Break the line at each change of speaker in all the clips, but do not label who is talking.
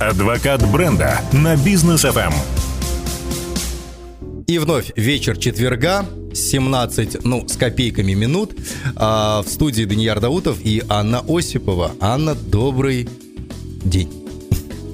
Адвокат бренда на бизнес FM.
И вновь вечер четверга, 17, ну, с копейками минут. А, в студии Данияр Даутов и Анна Осипова. Анна, добрый день.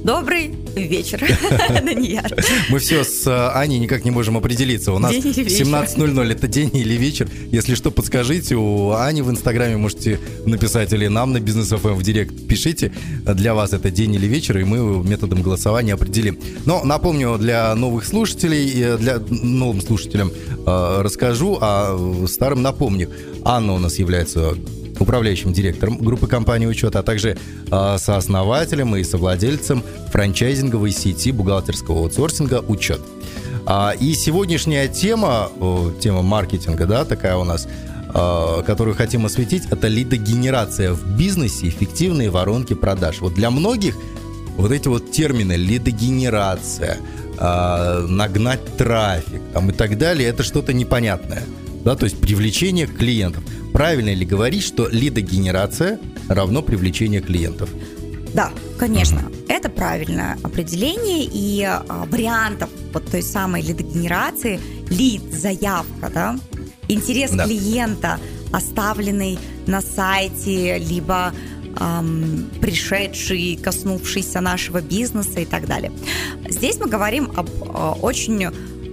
Добрый вечер.
Мы все с э, Аней никак не можем определиться. У нас 17.00 это день или вечер. Если что, подскажите. У Ани в Инстаграме можете написать или нам на Бизнес ФМ в Директ пишите. Для вас это день или вечер, и мы методом голосования определим. Но напомню для новых слушателей, для новым слушателям э, расскажу, а старым напомню. Анна у нас является управляющим директором группы компании учета, а также э, сооснователем и совладельцем франчайзинговой сети бухгалтерского аутсорсинга «Учет». А, и сегодняшняя тема, тема маркетинга, да, такая у нас, э, которую хотим осветить, это лидогенерация в бизнесе, эффективные воронки продаж. Вот для многих вот эти вот термины лидогенерация, э, нагнать трафик там, и так далее, это что-то непонятное. Да, то есть привлечение клиентов – Правильно ли говорить, что лидогенерация равно привлечение клиентов?
Да, конечно, угу. это правильное определение, и а, вариантов вот той самой лидогенерации, лид, заявка, да, интерес да. клиента, оставленный на сайте, либо эм, пришедший, коснувшийся нашего бизнеса и так далее. Здесь мы говорим об э, очень, э,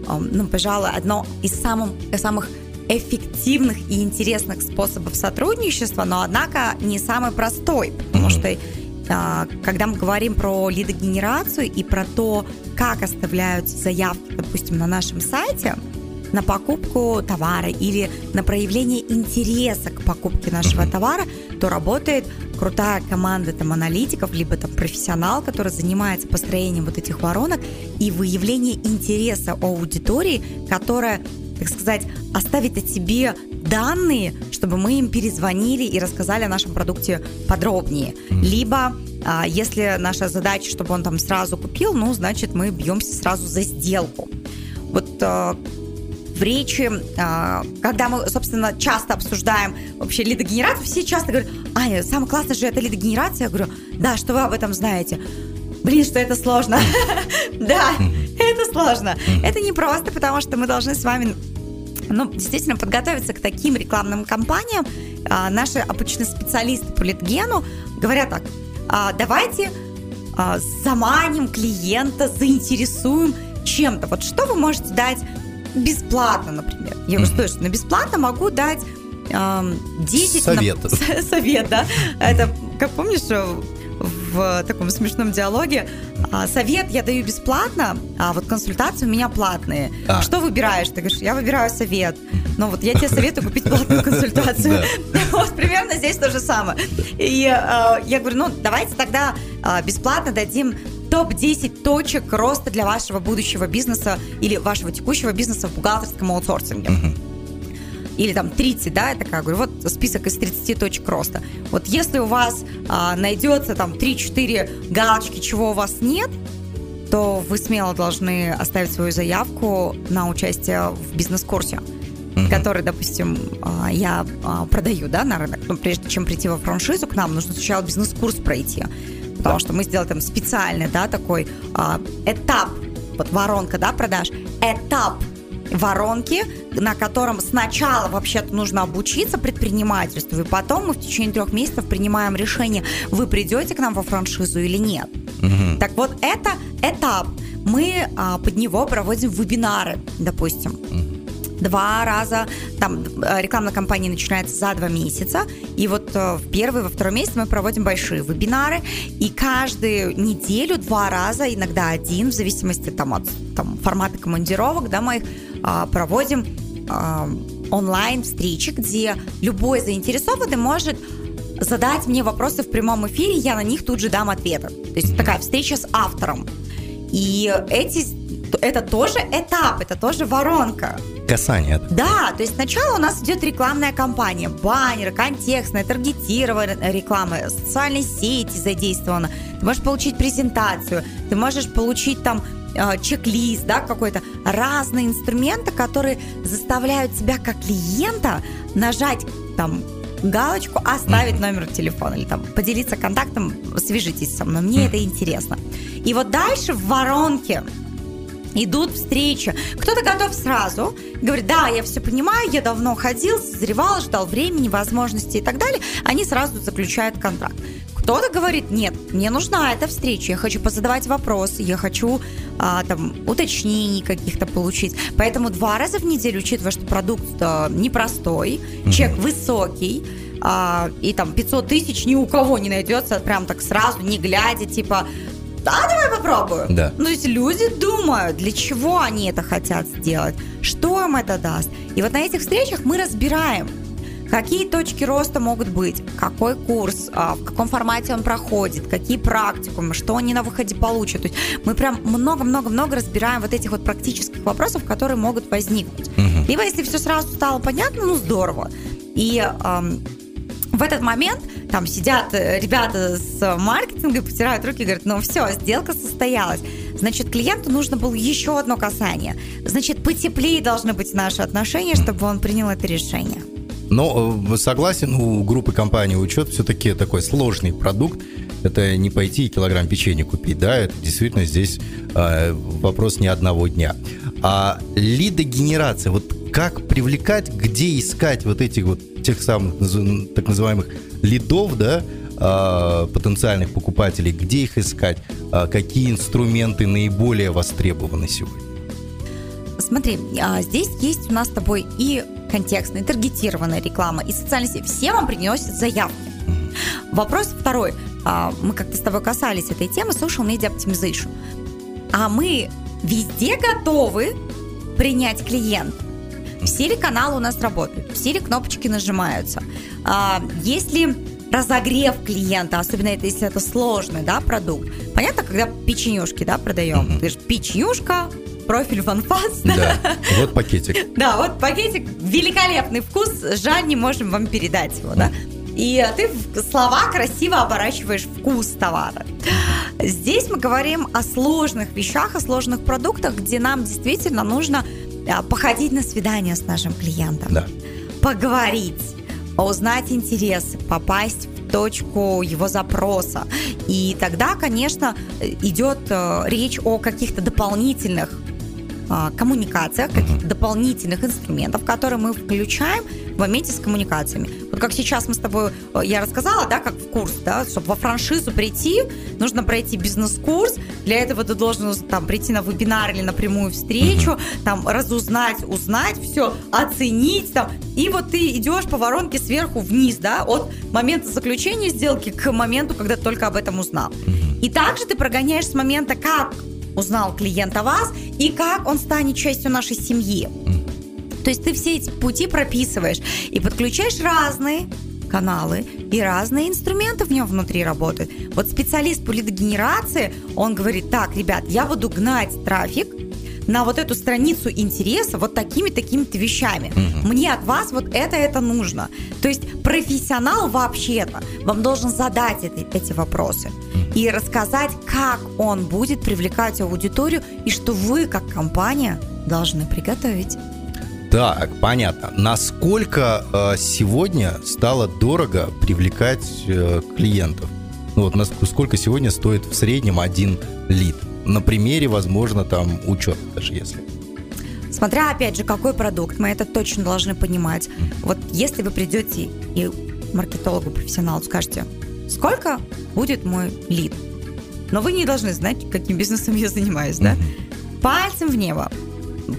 ну, пожалуй, одно из самых, самых эффективных и интересных способов сотрудничества, но, однако, не самый простой, потому mm-hmm. что а, когда мы говорим про лидогенерацию и про то, как оставляются заявки, допустим, на нашем сайте, на покупку товара или на проявление интереса к покупке нашего товара, то работает крутая команда там аналитиков, либо там профессионал, который занимается построением вот этих воронок и выявление интереса у аудитории, которая так сказать, оставить о себе данные, чтобы мы им перезвонили и рассказали о нашем продукте подробнее. Либо а, если наша задача, чтобы он там сразу купил, ну, значит, мы бьемся сразу за сделку. Вот а, в речи, а, когда мы, собственно, часто обсуждаем вообще лидогенерацию, все часто говорят, Аня, самое классное же это лидогенерация. Я говорю, да, что вы об этом знаете? Блин, что это сложно. Да, это сложно. Это не просто, потому что мы должны с вами ну, действительно подготовиться к таким рекламным кампаниям. А, наши обычные специалисты по литгену говорят так, а, давайте а, заманим клиента, заинтересуем чем-то. Вот что вы можете дать бесплатно, например? Я говорю, что, на бесплатно могу дать 10...
Совет.
На... Совет, да. Это, как помнишь, в таком смешном диалоге. А, совет я даю бесплатно, а вот консультации у меня платные. А. Что выбираешь? Ты говоришь, я выбираю совет. Ну вот я тебе советую купить платную консультацию. Вот примерно здесь то же самое. И а, я говорю, ну давайте тогда бесплатно дадим топ-10 точек роста для вашего будущего бизнеса или вашего текущего бизнеса в бухгалтерском аутсорсинге или там 30, да, я такая говорю, вот список из 30 точек роста. Вот если у вас а, найдется там 3-4 галочки, чего у вас нет, то вы смело должны оставить свою заявку на участие в бизнес-курсе, uh-huh. который, допустим, а, я а, продаю, да, на рынок. Но прежде чем прийти во франшизу к нам, нужно сначала бизнес-курс пройти, потому что мы сделали там специальный, да, такой а, этап, вот воронка, да, продаж, этап воронки, на котором сначала вообще-то нужно обучиться предпринимательству, и потом мы в течение трех месяцев принимаем решение, вы придете к нам во франшизу или нет. Угу. Так вот, это этап. Мы а, под него проводим вебинары, допустим. Угу два раза, там э, рекламная кампания начинается за два месяца, и вот э, в первый, во второй месяц мы проводим большие вебинары, и каждую неделю два раза, иногда один, в зависимости там, от там, формата командировок, да, мы их а, проводим онлайн-встречи, где любой заинтересованный может задать мне вопросы в прямом эфире, я на них тут же дам ответы. То есть такая встреча с автором. И эти, это тоже этап, это тоже воронка.
Касание.
Да, то есть сначала у нас идет рекламная кампания, баннеры, контекстная, таргетированная реклама, социальные сети задействованы. Ты можешь получить презентацию, ты можешь получить там чек-лист, да, какой-то, разные инструменты, которые заставляют тебя как клиента нажать там галочку, оставить номер телефона или там поделиться контактом, свяжитесь со мной, мне это интересно. И вот дальше в воронке идут встречи. Кто-то готов сразу, говорит, да, я все понимаю, я давно ходил, созревал, ждал времени, возможностей и так далее. Они сразу заключают контракт. Кто-то говорит, нет, мне нужна эта встреча, я хочу позадавать вопросы, я хочу а, там уточнений каких-то получить. Поэтому два раза в неделю, учитывая, что продукт а, непростой, mm-hmm. чек высокий, а, и там 500 тысяч ни у кого не найдется, прям так сразу, не глядя, типа, да, давай попробую.
Да.
Ну, то есть люди думают, для чего они это хотят сделать, что им это даст. И вот на этих встречах мы разбираем, какие точки роста могут быть, какой курс, а, в каком формате он проходит, какие практикумы, что они на выходе получат. То есть мы прям много-много-много разбираем вот этих вот практических вопросов, которые могут возникнуть. Угу. Либо если все сразу стало понятно, ну здорово. И эм, в этот момент там сидят э, ребята с маркетинга, потирают руки и говорят, ну все, сделка состоялась. Значит, клиенту нужно было еще одно касание. Значит, потеплее должны быть наши отношения, чтобы он принял это решение.
Но э, согласен, у группы компании учет все-таки такой сложный продукт. Это не пойти и килограмм печенья купить, да, это действительно здесь э, вопрос не одного дня. А лидогенерация, вот как привлекать, где искать вот этих вот тех самых так называемых лидов, да, а, потенциальных покупателей, где их искать, а, какие инструменты наиболее востребованы сегодня?
Смотри, а, здесь есть у нас с тобой и контекстная, таргетированная реклама, и социальные сети. Все вам приносят заявки. Вопрос второй. Мы как-то с тобой касались этой темы social media optimization. А мы везде готовы принять клиента. Все ли каналы у нас работают? Все ли кнопочки нажимаются? А, если разогрев клиента, особенно это, если это сложный да, продукт. Понятно, когда печенюшки да, продаем. Mm-hmm. Ты говоришь, печенюшка, профиль ванфас.
Да, вот пакетик.
Да, вот пакетик, великолепный вкус, жаль, не можем вам передать его, да. И ты слова красиво оборачиваешь вкус товара. Здесь мы говорим о сложных вещах, о сложных продуктах, где нам действительно нужно а, походить на свидание с нашим клиентом,
да.
поговорить, узнать интересы, попасть в точку его запроса. И тогда, конечно, идет э, речь о каких-то дополнительных коммуникациях, каких-то дополнительных инструментов, которые мы включаем в моменте с коммуникациями. Вот как сейчас мы с тобой, э, я рассказала, да, как в курс, да, чтобы во франшизу прийти, нужно пройти бизнес-курс, для этого ты должен там прийти на вебинар или на прямую встречу, там разузнать, узнать все, оценить там, и вот ты идешь по воронке сверху вниз, да, от момента заключения сделки к моменту, когда ты только об этом узнал. И также ты прогоняешь с момента, как узнал клиент о вас и как он станет частью нашей семьи. То есть ты все эти пути прописываешь и подключаешь разные каналы и разные инструменты в нем внутри работают. Вот специалист по лидогенерации, он говорит, так, ребят, я буду гнать трафик на вот эту страницу интереса вот такими-такими-то вещами. Угу. Мне от вас вот это, это нужно. То есть профессионал вообще-то вам должен задать эти, эти вопросы и рассказать, как он будет привлекать аудиторию и что вы, как компания, должны приготовить.
Так, понятно. Насколько э, сегодня стало дорого привлекать э, клиентов? Ну вот насколько сегодня стоит в среднем один лид? На примере, возможно, там учет даже если.
Смотря, опять же, какой продукт, мы это точно должны понимать. Вот если вы придете и маркетологу, профессионалу скажете, сколько будет мой лид? Но вы не должны знать, каким бизнесом я занимаюсь, да? Пальцем в небо.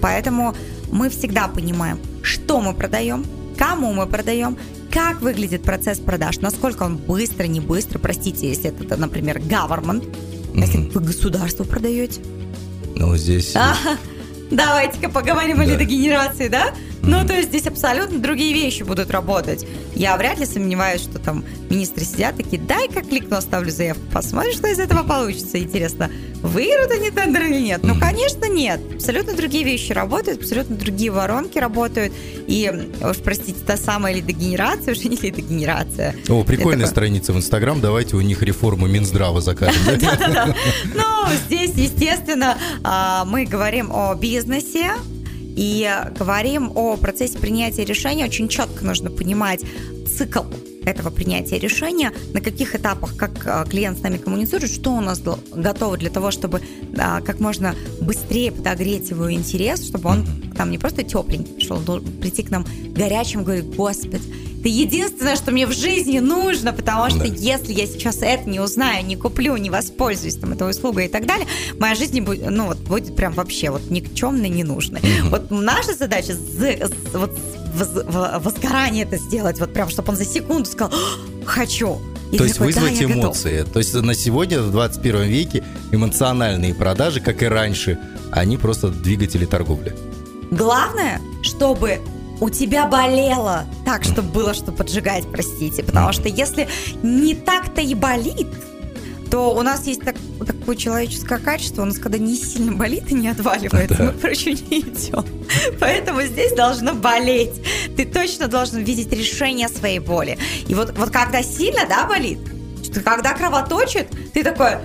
Поэтому мы всегда понимаем, что мы продаем, кому мы продаем, как выглядит процесс продаж, насколько он быстро, не быстро, простите, если это, например, government, mm-hmm. если вы государство продаете.
Ну, здесь... А,
давайте-ка поговорим да. о лидогенерации, да? Ну, то есть здесь абсолютно другие вещи будут работать. Я вряд ли сомневаюсь, что там министры сидят такие, дай-ка кликну, оставлю заявку, посмотрим, что из этого получится. Интересно, выиграют они тендер или нет? Ну, конечно, нет. Абсолютно другие вещи работают, абсолютно другие воронки работают. И, уж простите, та самая лидогенерация уже не лидогенерация.
О, прикольная страница в Инстаграм, давайте у них реформу Минздрава закажем. Да-да-да.
Ну, здесь, естественно, а, мы говорим о бизнесе, и говорим о процессе принятия решения, очень четко нужно понимать цикл этого принятия решения, на каких этапах, как а, клиент с нами коммуницирует, что у нас готово для того, чтобы а, как можно быстрее подогреть его интерес, чтобы он там не просто тепленький пришел, прийти к нам горячим, говорит, господи, это единственное, что мне в жизни нужно, потому что да. если я сейчас это не узнаю, не куплю, не воспользуюсь там этой услугой и так далее, моя жизнь будет, ну вот будет прям вообще вот никчемной, ненужной. Вот наша задача вот возгорание это сделать, вот прям, чтобы он за секунду сказал, хочу.
И То есть такой, вызвать да, эмоции. Готов. То есть на сегодня, в 21 веке, эмоциональные продажи, как и раньше, они просто двигатели торговли.
Главное, чтобы у тебя болело так, чтобы было что поджигать, простите. Потому что если не так-то и болит, то у нас есть так, такое человеческое качество, у нас когда не сильно болит и не отваливается, да. мы, короче, не идем. Поэтому здесь должно болеть. Ты точно должен видеть решение своей боли. И вот, вот когда сильно, да, болит, когда кровоточит, ты такой,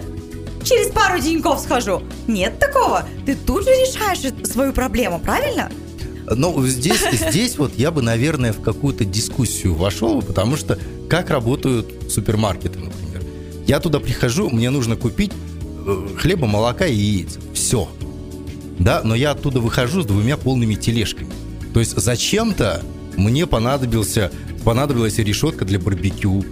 через пару деньков схожу. Нет такого. Ты тут же решаешь свою проблему, правильно?
Ну, здесь, здесь вот я бы, наверное, в какую-то дискуссию вошел, потому что как работают супермаркеты, например. Я туда прихожу, мне нужно купить э, хлеба, молока и яиц. Все. Да, но я оттуда выхожу с двумя полными тележками. То есть зачем-то мне понадобился, понадобилась решетка для барбекю.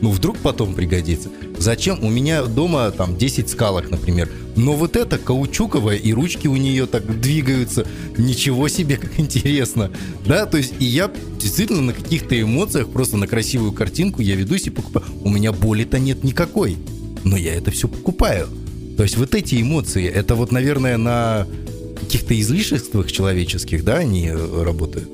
Ну, вдруг потом пригодится. Зачем? У меня дома там 10 скалок, например. Но вот это каучуковая, и ручки у нее так двигаются. Ничего себе, как интересно. Да, то есть и я действительно на каких-то эмоциях, просто на красивую картинку я ведусь и покупаю. У меня боли-то нет никакой. Но я это все покупаю. То есть вот эти эмоции, это вот, наверное, на каких-то излишествах человеческих, да, они работают.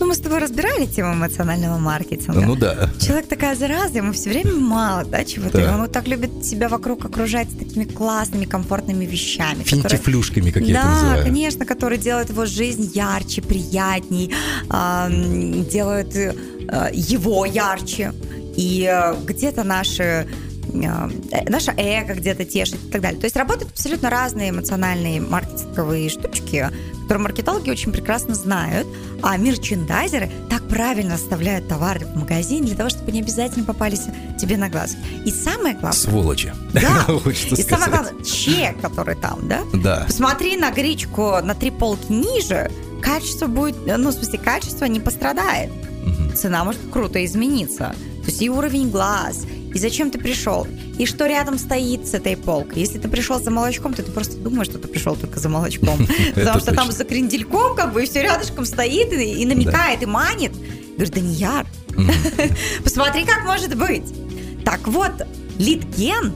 Ну, мы с тобой разбирали тему эмоционального маркетинга.
Ну да.
Человек такая зараза, ему все время мало, да, чего-то. Да. Он вот так любит себя вокруг окружать такими классными, комфортными вещами.
Финтифлюшками, которые... как я
да,
это называю.
Да, конечно, которые делают его жизнь ярче, приятней, э, делают э, его ярче. И э, где-то наши э, наше эго где-то тешит и так далее. То есть работают абсолютно разные эмоциональные маркетинговые штучки, которые маркетологи очень прекрасно знают, а мерчендайзеры так правильно оставляют товары в магазине для того, чтобы не обязательно попались тебе на глаз. И самое главное...
Сволочи.
Да. И самое главное, чек, который там, да?
Да.
Посмотри на гречку на три полки ниже, качество будет, ну, в смысле, качество не пострадает. Угу. Цена может круто измениться. То есть и уровень глаз, и зачем ты пришел, и что рядом стоит с этой полкой. Если ты пришел за молочком, то ты просто думаешь, что ты пришел только за молочком. Потому что там за крендельком как бы все рядышком стоит и намекает, и манит. Говорит, Данияр, посмотри, как может быть. Так вот, литген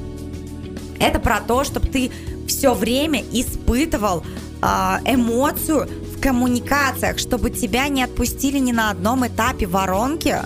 – это про то, чтобы ты все время испытывал а, эмоцию в коммуникациях, чтобы тебя не отпустили ни на одном этапе воронки,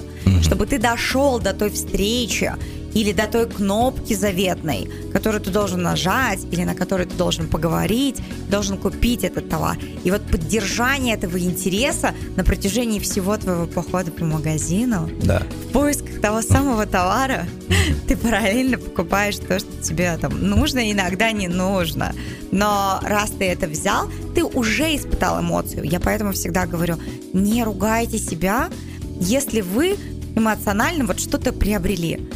чтобы ты дошел до той встречи, или до той кнопки заветной, которую ты должен нажать, или на которой ты должен поговорить, должен купить этот товар. И вот поддержание этого интереса на протяжении всего твоего похода по магазину,
да.
в поисках того самого товара, ты параллельно покупаешь то, что тебе там нужно, иногда не нужно. Но раз ты это взял, ты уже испытал эмоцию. Я поэтому всегда говорю, не ругайте себя, если вы эмоционально вот что-то приобрели.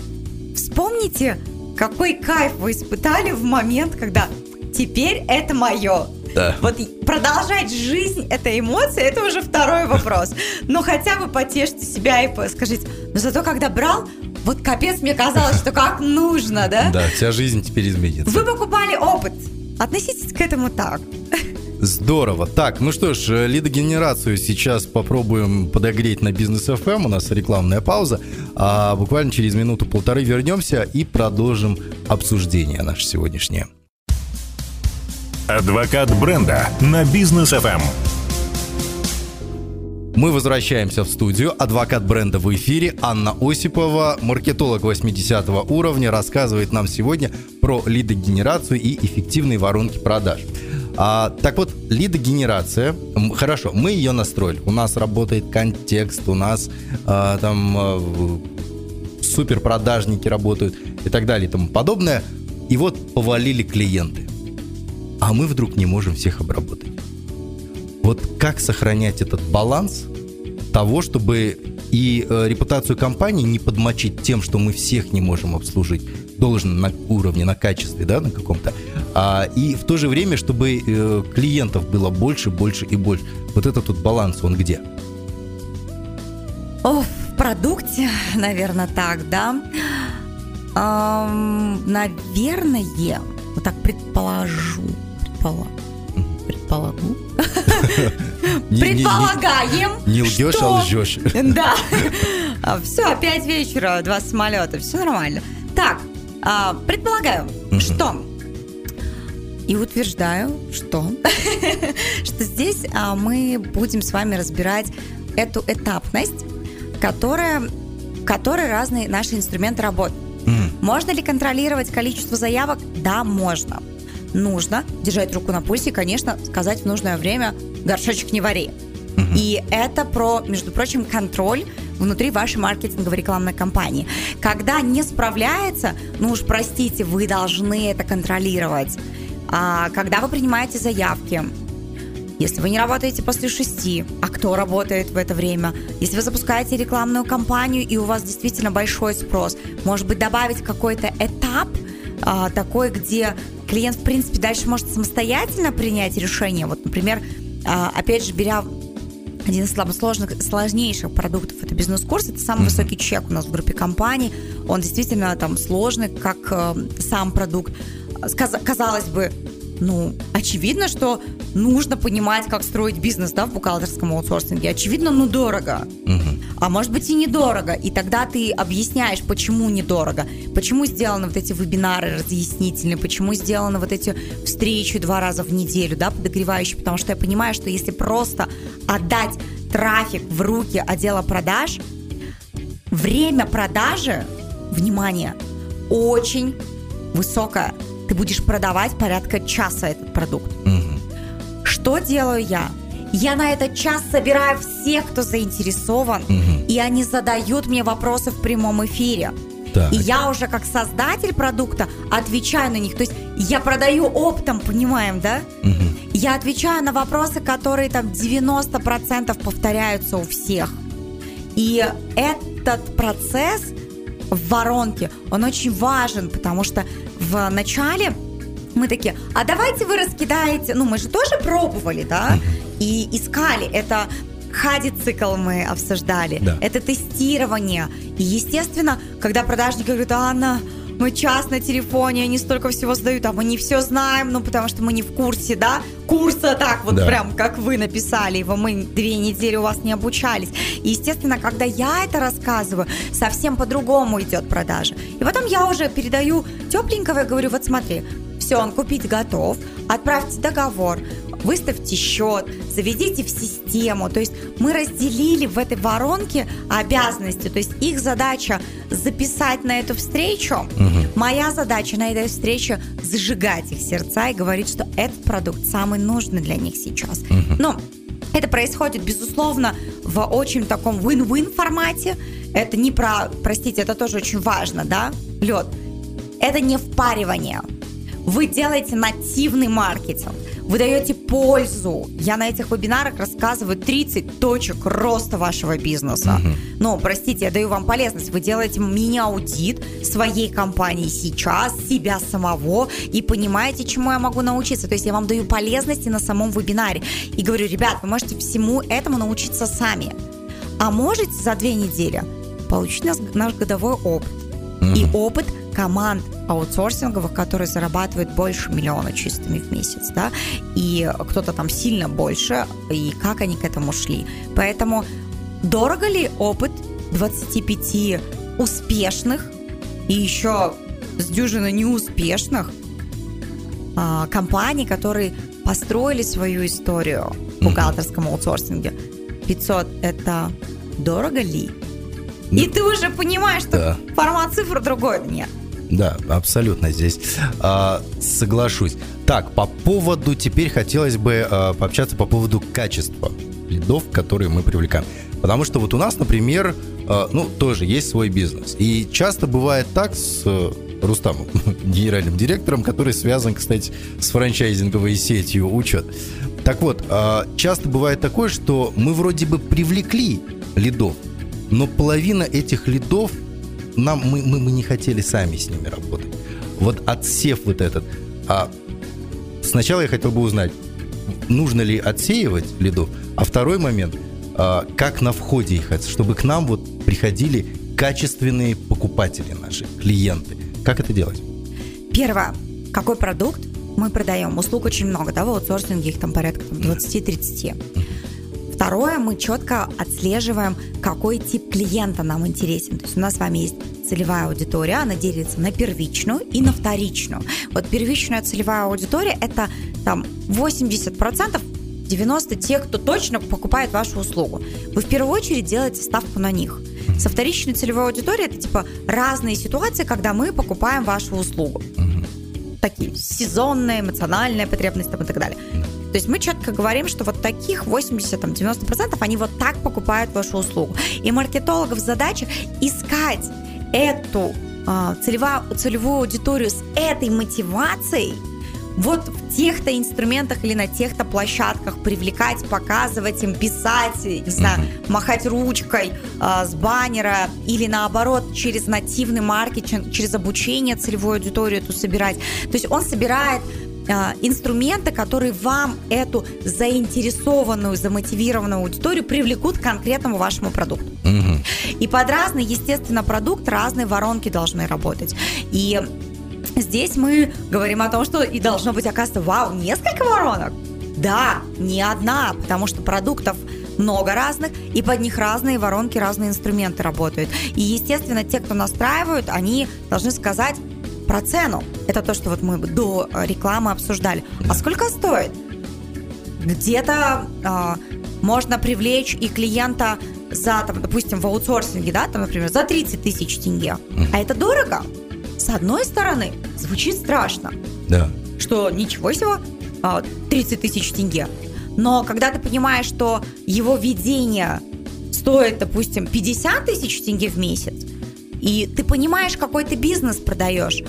Вспомните, какой кайф вы испытали в момент, когда теперь это мое.
Да.
Вот продолжать жизнь этой эмоции, это уже второй вопрос. Но хотя бы потешьте себя и скажите, но зато когда брал, вот капец, мне казалось, что как нужно, да?
Да, вся жизнь теперь изменится.
Вы покупали опыт. Относитесь к этому так.
Здорово. Так, ну что ж, э, лидогенерацию сейчас попробуем подогреть на бизнес FM. Эм. У нас рекламная пауза. А буквально через минуту-полторы вернемся и продолжим обсуждение наше сегодняшнее.
Адвокат бренда на бизнес FM. Эм.
Мы возвращаемся в студию. Адвокат бренда в эфире. Анна Осипова, маркетолог 80 уровня, рассказывает нам сегодня про лидогенерацию и эффективные воронки продаж. А, так вот, лидогенерация, хорошо, мы ее настроили. У нас работает контекст, у нас а, там а, супер продажники работают и так далее и тому подобное. И вот повалили клиенты. А мы вдруг не можем всех обработать. Вот как сохранять этот баланс того, чтобы И э, репутацию компании не подмочить тем, что мы всех не можем обслужить должен на уровне, на качестве, да, на каком-то. А, и в то же время, чтобы э, клиентов было больше, больше и больше. Вот этот тут баланс, он где?
О, в продукте, наверное, так, да. Эм, наверное, вот так предположу, предположу, предполагу. Предполагаем.
Не лжешь, а лжешь.
Да. Все, опять вечера, два самолета, все нормально. Так, а, предполагаю, что и утверждаю, что, что здесь а, мы будем с вами разбирать эту этапность, которая, в которой разные наши инструменты работают. Mm. Можно ли контролировать количество заявок? Да, можно. Нужно держать руку на пульсе и, конечно, сказать в нужное время горшочек не вари. Mm-hmm. И это про, между прочим, контроль внутри вашей маркетинговой рекламной кампании. Когда не справляется, ну уж простите, вы должны это контролировать. А когда вы принимаете заявки, если вы не работаете после шести, а кто работает в это время? Если вы запускаете рекламную кампанию и у вас действительно большой спрос, может быть, добавить какой-то этап а, такой, где клиент, в принципе, дальше может самостоятельно принять решение. Вот, например, а, опять же, беря один из сложных, сложнейших продуктов это бизнес-курс, это самый mm-hmm. высокий чек у нас в группе компаний. Он действительно там сложный, как э, сам продукт. Казалось бы, ну, очевидно, что нужно понимать, как строить бизнес, да, в бухгалтерском аутсорсинге. Очевидно, ну, дорого. Угу. А может быть и недорого. И тогда ты объясняешь, почему недорого. Почему сделаны вот эти вебинары разъяснительные, почему сделаны вот эти встречи два раза в неделю, да, подогревающие. Потому что я понимаю, что если просто отдать трафик в руки отдела продаж, время продажи, внимание, очень высокое ты будешь продавать порядка часа этот продукт. Угу. Что делаю я? Я на этот час собираю всех, кто заинтересован, угу. и они задают мне вопросы в прямом эфире. Так. И я уже как создатель продукта отвечаю на них. То есть я продаю оптом, понимаем, да? Угу. Я отвечаю на вопросы, которые там 90% повторяются у всех. И этот процесс в воронке, он очень важен, потому что в начале. Мы такие, а давайте вы раскидаете, ну мы же тоже пробовали, да, и искали. Это хади-цикл мы обсуждали, да. это тестирование. И, естественно, когда продажники говорят, Анна, мы час на телефоне, они столько всего сдают, а мы не все знаем, ну, потому что мы не в курсе, да, курса так вот да. прям, как вы написали его, мы две недели у вас не обучались. И, естественно, когда я это рассказываю, совсем по-другому идет продажа. И потом я уже передаю тепленького и говорю, вот смотри, все, он купить готов, отправьте договор, выставьте счет, заведите в систему. То есть мы разделили в этой воронке обязанности. То есть их задача записать на эту встречу, угу. моя задача на этой встрече зажигать их сердца и говорить, что этот продукт самый нужный для них сейчас. Угу. Но это происходит, безусловно, в очень таком win-win формате. Это не про, простите, это тоже очень важно, да, лед. Это не впаривание. Вы делаете нативный маркетинг вы даете пользу. Я на этих вебинарах рассказываю 30 точек роста вашего бизнеса. Угу. Но, простите, я даю вам полезность. Вы делаете мини-аудит своей компании сейчас, себя самого, и понимаете, чему я могу научиться. То есть я вам даю полезности на самом вебинаре. И говорю, ребят, вы можете всему этому научиться сами. А можете за две недели получить наш, наш годовой опыт. Угу. И опыт – команд аутсорсинговых, которые зарабатывают больше миллиона чистыми в месяц, да, и кто-то там сильно больше, и как они к этому шли. Поэтому дорого ли опыт 25 успешных и еще с дюжины неуспешных а, компаний, которые построили свою историю в бухгалтерском аутсорсинге? 500 это дорого ли? И ты уже понимаешь, что да. формат цифр другой. Нет.
Да, абсолютно здесь а, соглашусь. Так, по поводу, теперь хотелось бы а, пообщаться по поводу качества лидов, которые мы привлекаем. Потому что вот у нас, например, а, ну, тоже есть свой бизнес. И часто бывает так с а, Рустамом, генеральным директором, который связан, кстати, с франчайзинговой сетью учет. Так вот, а, часто бывает такое, что мы вроде бы привлекли лидов, но половина этих лидов нам мы, мы, мы не хотели сами с ними работать. Вот отсев вот этот. А сначала я хотел бы узнать, нужно ли отсеивать лидов, а второй момент, а, как на входе их, чтобы к нам вот приходили качественные покупатели наши, клиенты. Как это делать?
Первое. Какой продукт мы продаем? Услуг очень много, да, в аутсорсинге их там порядка там, 20-30. Второе, мы четко отслеживаем, какой тип клиента нам интересен. То есть у нас с вами есть целевая аудитория, она делится на первичную и на вторичную. Вот первичная целевая аудитория – это там 80% 90 тех, кто точно покупает вашу услугу. Вы в первую очередь делаете ставку на них. Со вторичной целевой аудиторией это типа разные ситуации, когда мы покупаем вашу услугу. Такие сезонные, эмоциональные потребности там, и так далее. То есть мы четко говорим, что вот таких 80-90% они вот так покупают вашу услугу. И маркетологов задача искать эту э, целевую, целевую аудиторию с этой мотивацией вот в тех-то инструментах или на тех-то площадках привлекать, показывать им, писать, не знаю, махать ручкой э, с баннера или наоборот через нативный маркетинг, через обучение целевую аудиторию эту собирать. То есть он собирает а, инструменты, которые вам эту заинтересованную, замотивированную аудиторию привлекут к конкретному вашему продукту. Угу. И под разный, естественно, продукт разные воронки должны работать. И здесь мы говорим о том, что и должно быть, оказывается, вау, несколько воронок. Да, не одна, потому что продуктов много разных, и под них разные воронки, разные инструменты работают. И, естественно, те, кто настраивают, они должны сказать, про цену. Это то, что вот мы до рекламы обсуждали. А сколько стоит? Где-то э, можно привлечь и клиента за, там, допустим, в аутсорсинге, да, там, например, за 30 тысяч тенге. А это дорого. С одной стороны, звучит страшно.
Да.
Что ничего себе, 30 а, тысяч тенге. Но когда ты понимаешь, что его ведение стоит, допустим, 50 тысяч тенге в месяц, и ты понимаешь, какой ты бизнес продаешь,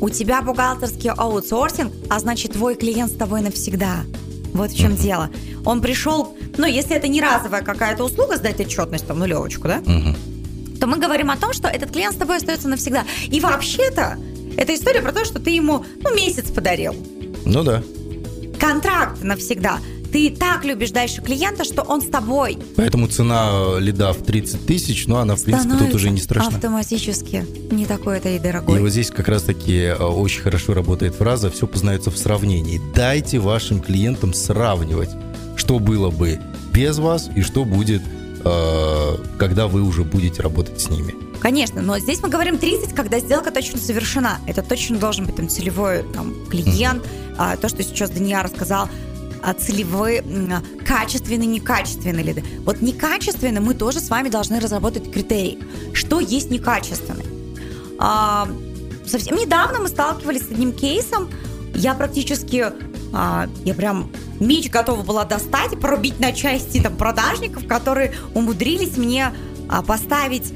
у тебя бухгалтерский аутсорсинг, а значит твой клиент с тобой навсегда. Вот в чем uh-huh. дело. Он пришел, ну, если это не разовая какая-то услуга, сдать отчетность, там, нулевочку, да? Uh-huh. То мы говорим о том, что этот клиент с тобой остается навсегда. И вообще-то, это история про то, что ты ему, ну, месяц подарил.
Ну да.
Контракт навсегда ты так любишь дальше клиента, что он с тобой.
Поэтому цена лида в 30 тысяч, но она, в принципе, тут уже не страшна.
автоматически. Не такой-то и дорогой.
И вот здесь как раз-таки э, очень хорошо работает фраза «все познается в сравнении». Дайте вашим клиентам сравнивать, что было бы без вас и что будет, э, когда вы уже будете работать с ними.
Конечно, но здесь мы говорим 30, когда сделка точно совершена. Это точно должен быть там целевой там, клиент. Mm-hmm. А, то, что сейчас Даниил рассказал, целевые, качественные, некачественные лиды. Вот некачественные мы тоже с вами должны разработать критерии. Что есть некачественный? А, совсем недавно мы сталкивались с одним кейсом. Я практически, а, я прям меч готова была достать и порубить на части там продажников, которые умудрились мне а, поставить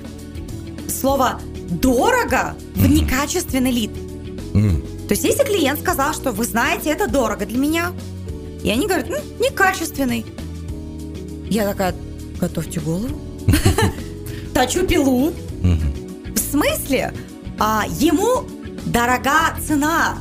слово «дорого» в некачественный лид. Mm. То есть, если клиент сказал, что вы знаете, это дорого для меня, и они говорят, ну, некачественный. Я такая, готовьте голову. Точу пилу. В смысле? А, ему дорога цена.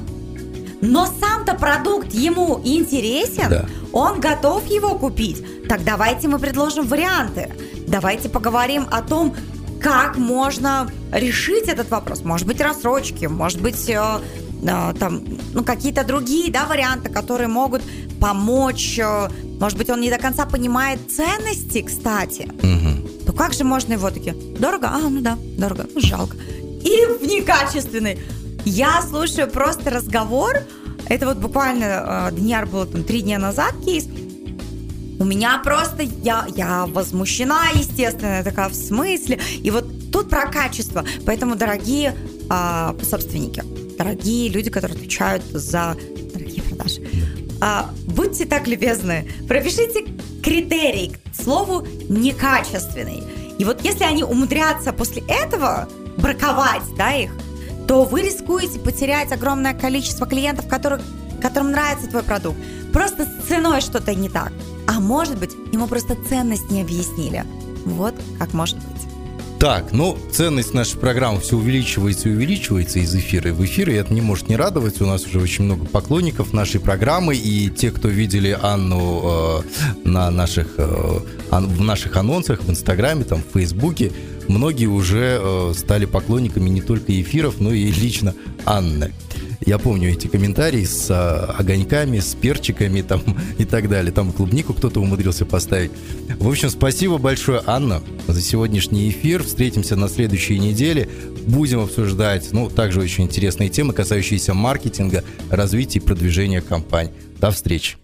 Но сам-то продукт ему интересен, да. он готов его купить. Так давайте мы предложим варианты. Давайте поговорим о том, как можно решить этот вопрос. Может быть, рассрочки, может быть, э, э, там, ну, какие-то другие да, варианты, которые могут помочь. Э, может быть, он не до конца понимает ценности, кстати. Угу. То как же можно его таки? Дорого? А, ну да, дорого. Ну, жалко. И в некачественный. Я слушаю просто разговор. Это вот буквально э, Дняр было там три дня назад кейс. У меня просто, я, я возмущена, естественно, я такая, в смысле? И вот тут про качество. Поэтому, дорогие э, собственники, дорогие люди, которые отвечают за дорогие продажи, а, будьте так любезны, пропишите критерий к слову некачественный. И вот если они умудрятся после этого браковать да, их, то вы рискуете потерять огромное количество клиентов, которых, которым нравится твой продукт. Просто с ценой что-то не так. А может быть, ему просто ценность не объяснили. Вот как может быть.
Так, ну, ценность нашей программы все увеличивается и увеличивается из эфира в эфир, и это не может не радовать. У нас уже очень много поклонников нашей программы, и те, кто видели Анну э, на наших, э, в наших анонсах в Инстаграме, там, в Фейсбуке, многие уже э, стали поклонниками не только эфиров, но и лично Анны. Я помню эти комментарии с а, огоньками, с перчиками там и так далее. Там клубнику кто-то умудрился поставить. В общем, спасибо большое, Анна, за сегодняшний эфир. Встретимся на следующей неделе. Будем обсуждать, ну, также очень интересные темы, касающиеся маркетинга, развития и продвижения компаний. До встречи.